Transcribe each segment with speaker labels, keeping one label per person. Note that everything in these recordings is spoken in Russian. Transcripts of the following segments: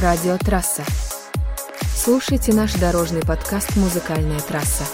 Speaker 1: Радио «Трасса». Слушайте наш дорожный подкаст «Музыкальная трасса».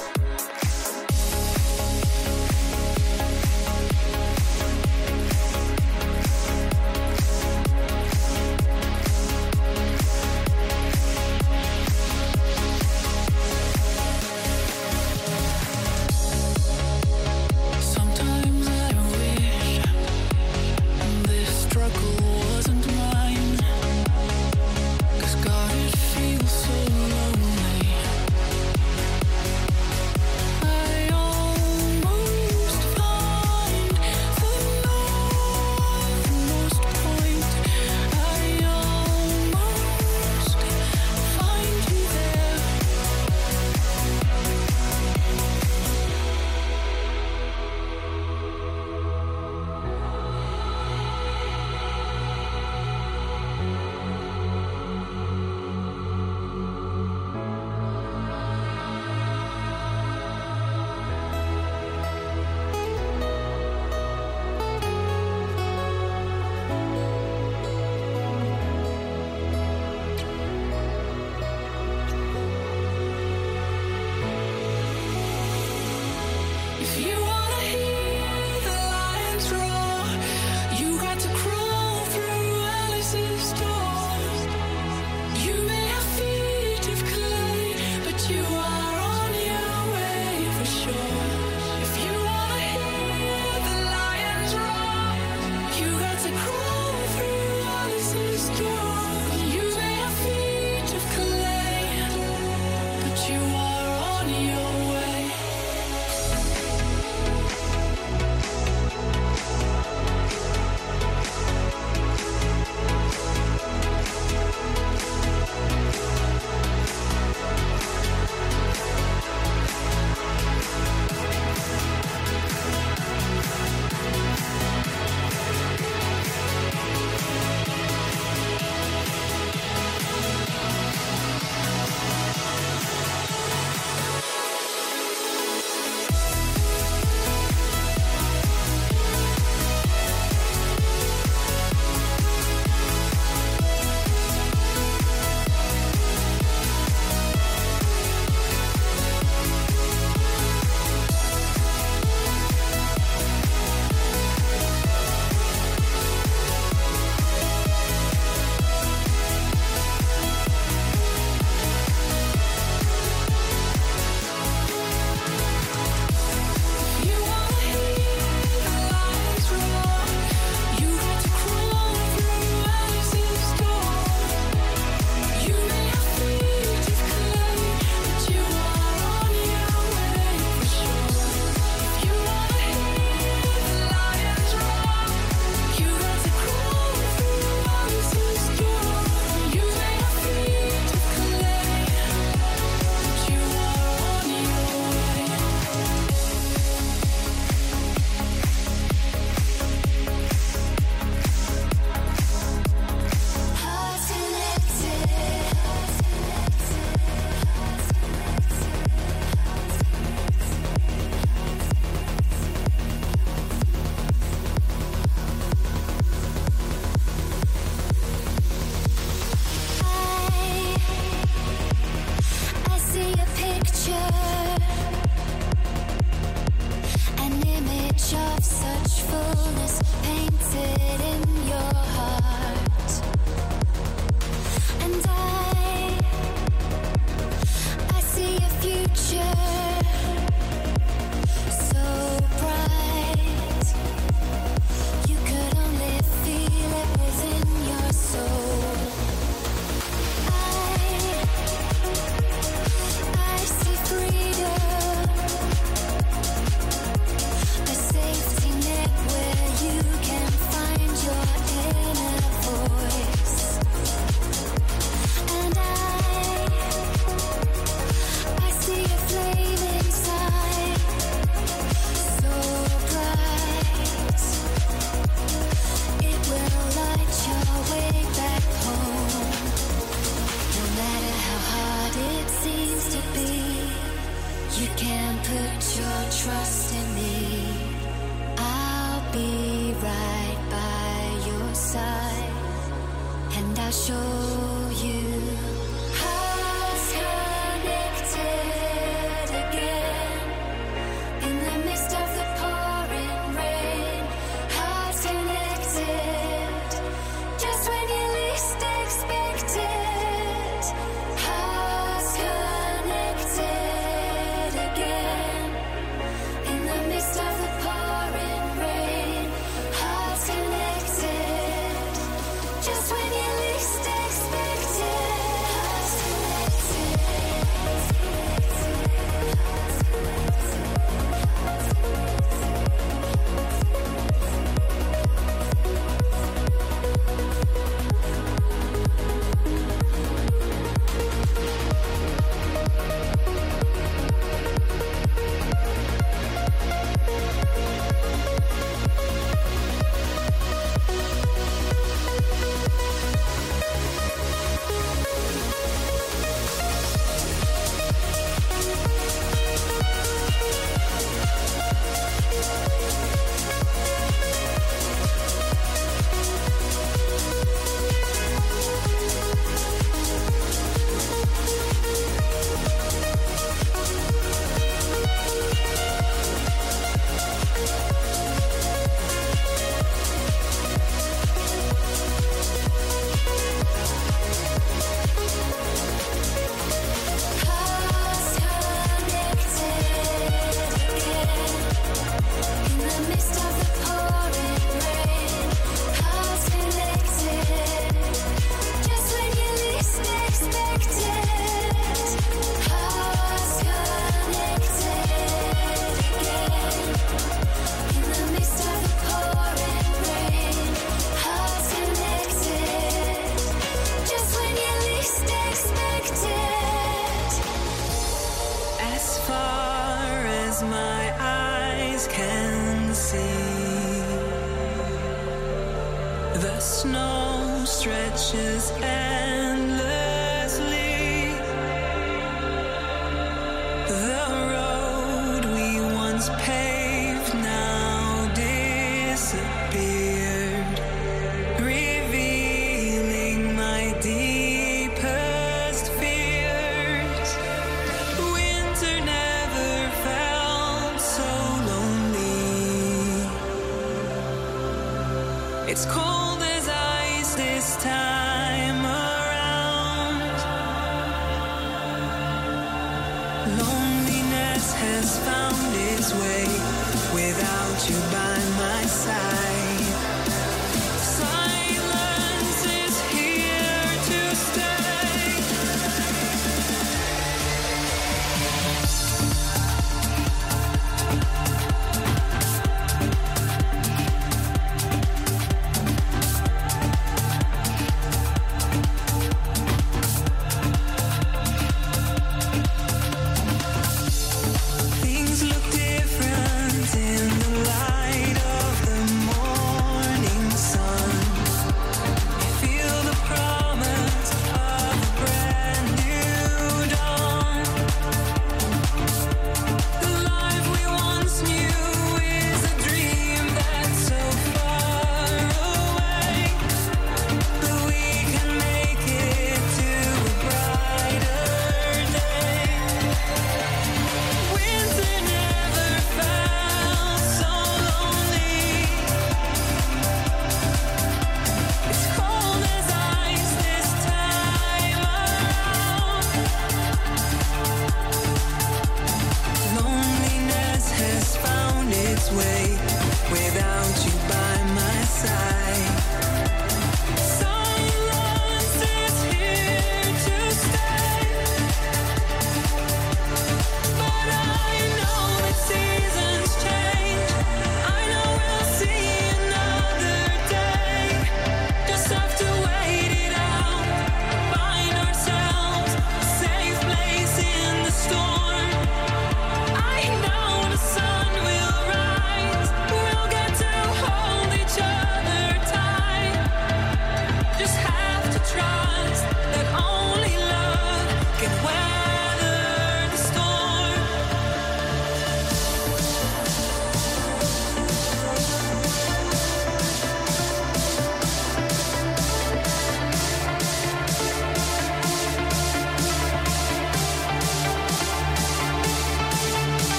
Speaker 1: Just when you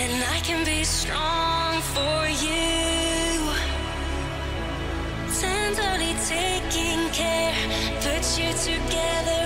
Speaker 2: and I
Speaker 1: can be strong for you. Tenderly taking care, put you together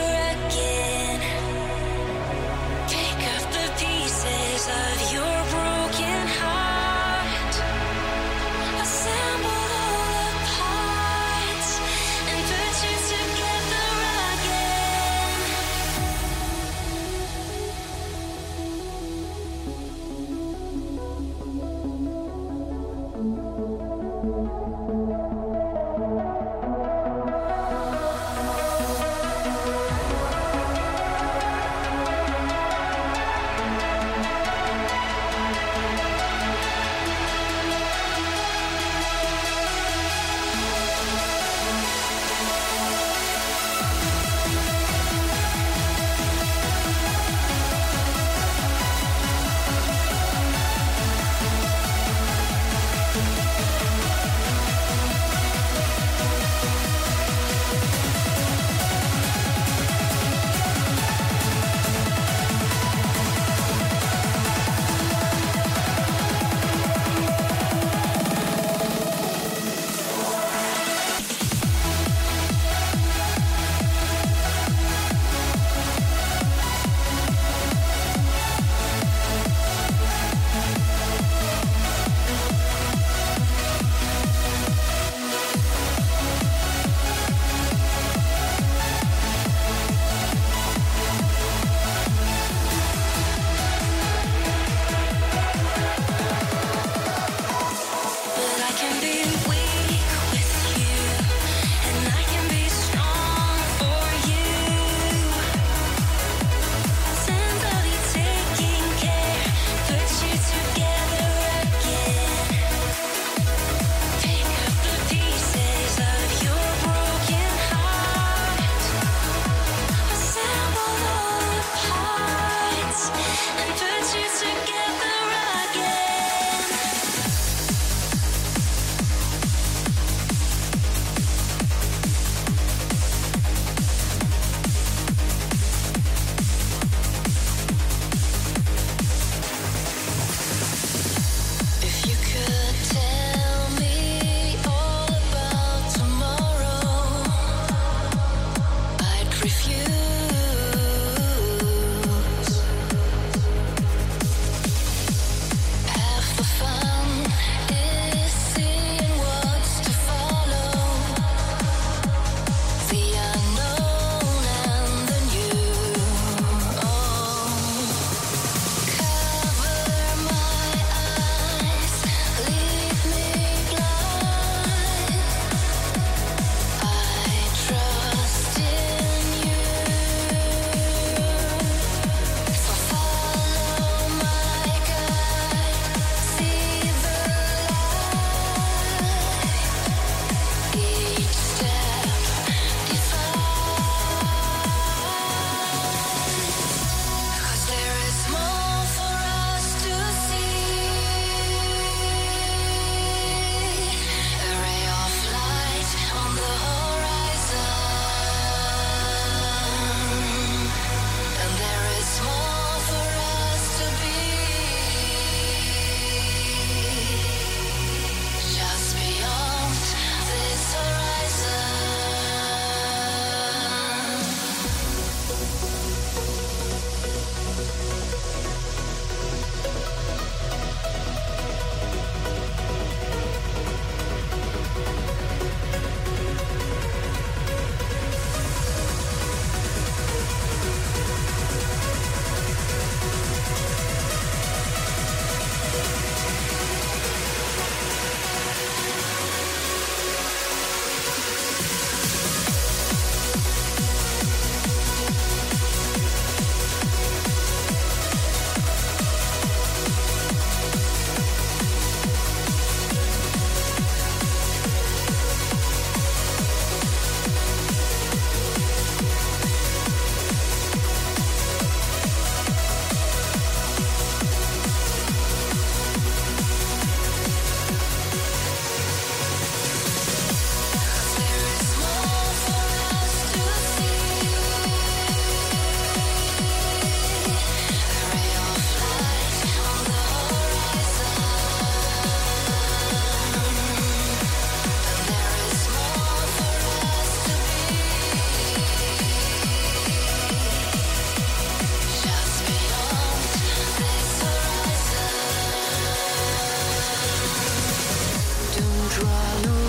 Speaker 1: draw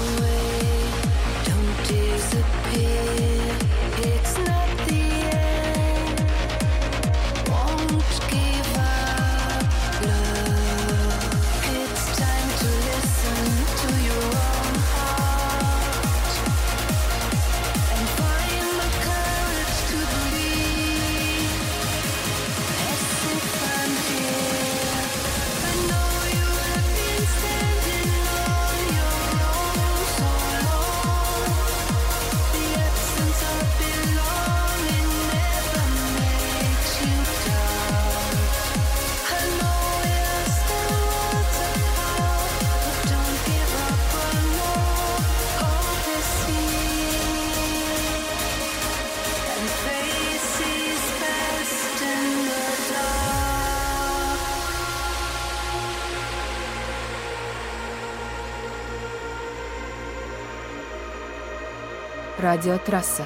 Speaker 1: Радио
Speaker 3: Трасса.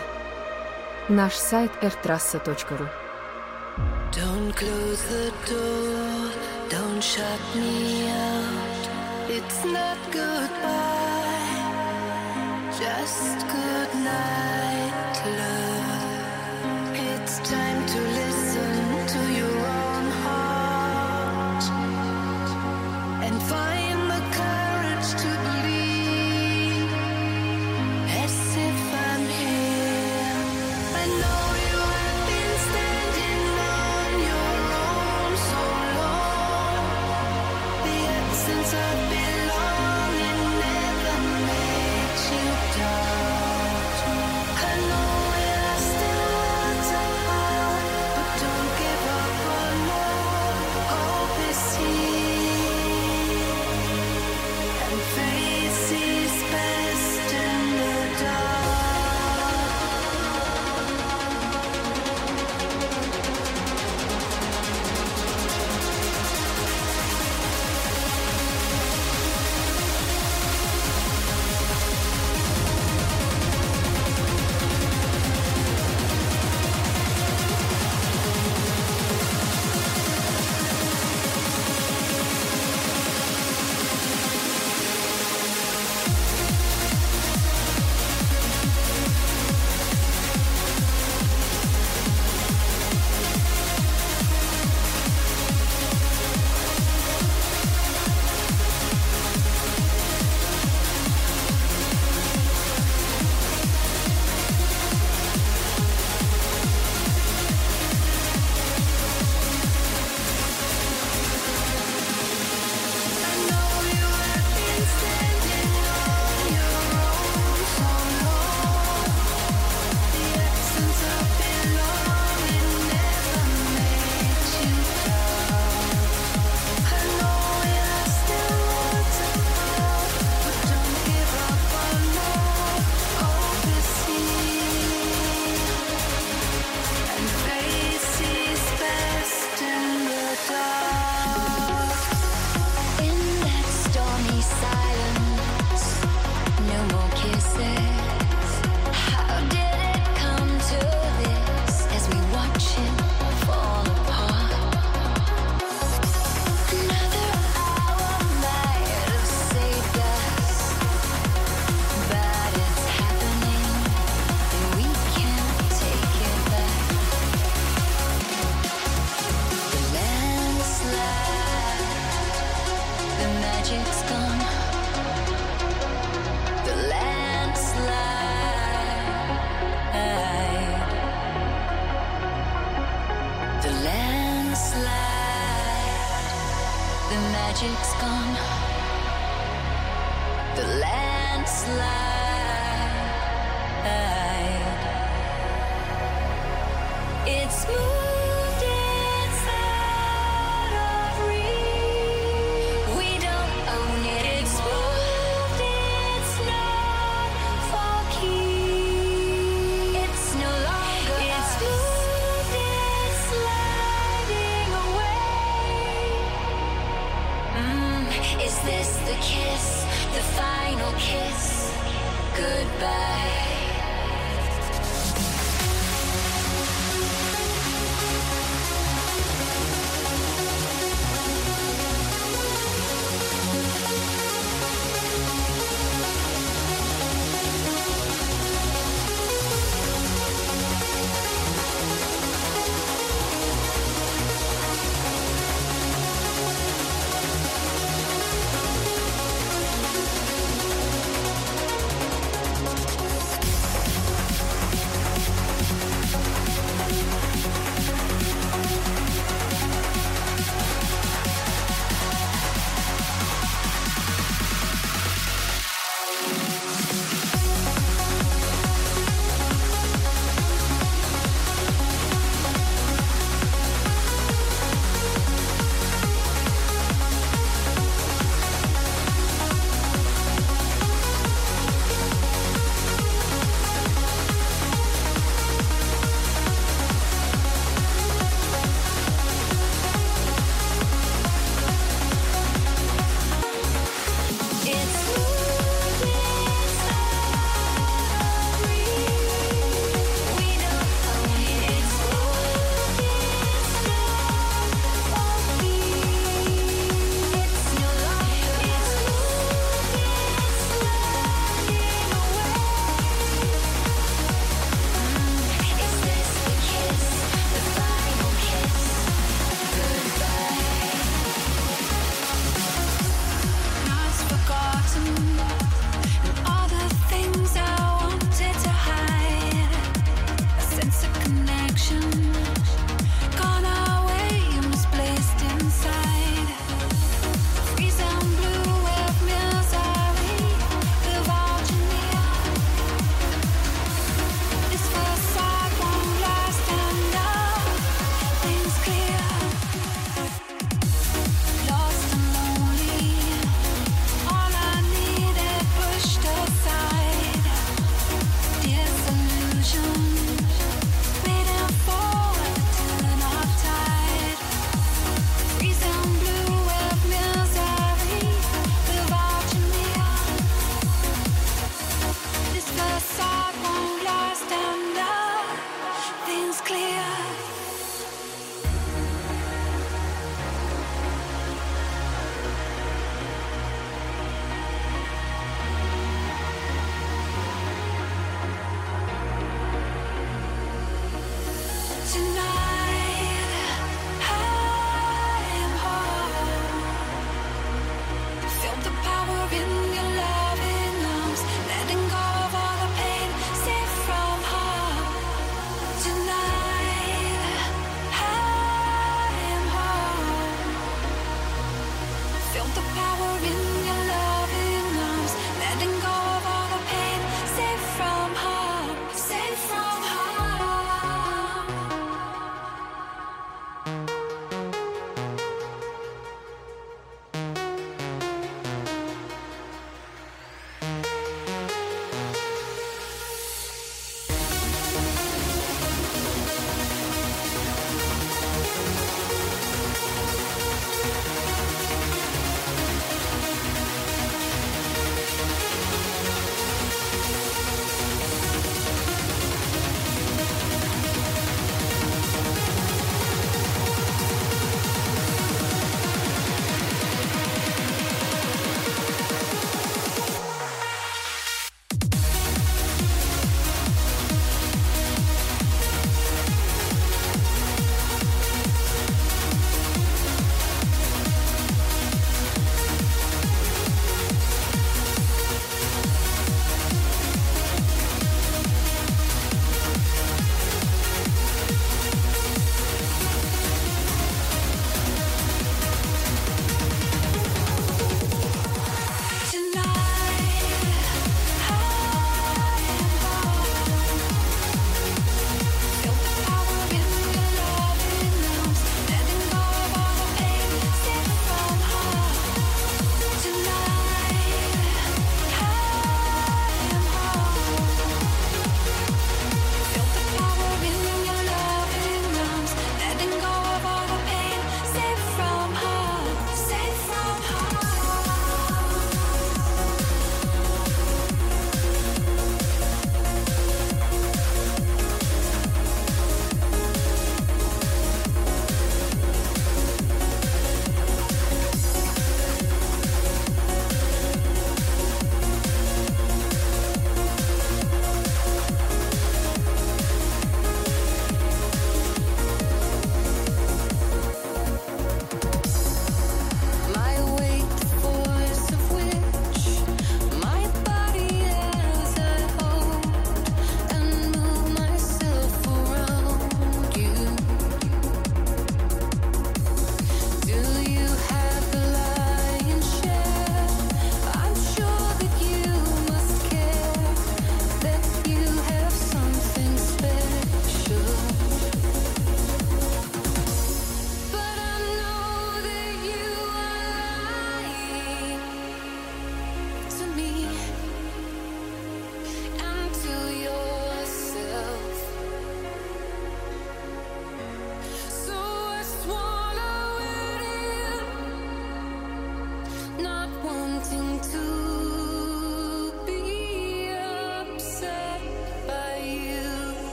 Speaker 3: Наш сайт rtrassa.ru
Speaker 1: Don't close the door, don't shut me out. It's not goodbye, just good night, love. It's time to listen to your own.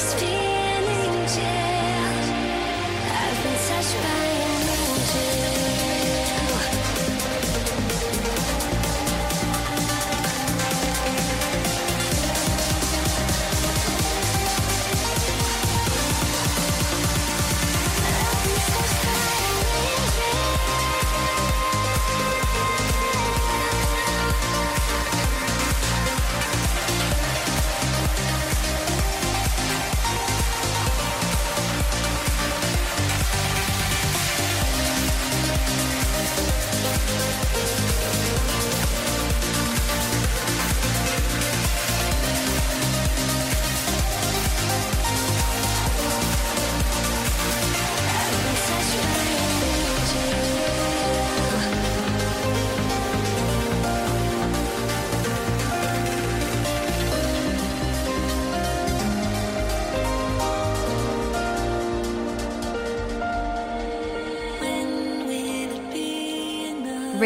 Speaker 1: just feel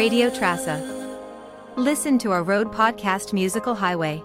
Speaker 1: Radio Trasa. Listen to our road podcast, Musical Highway.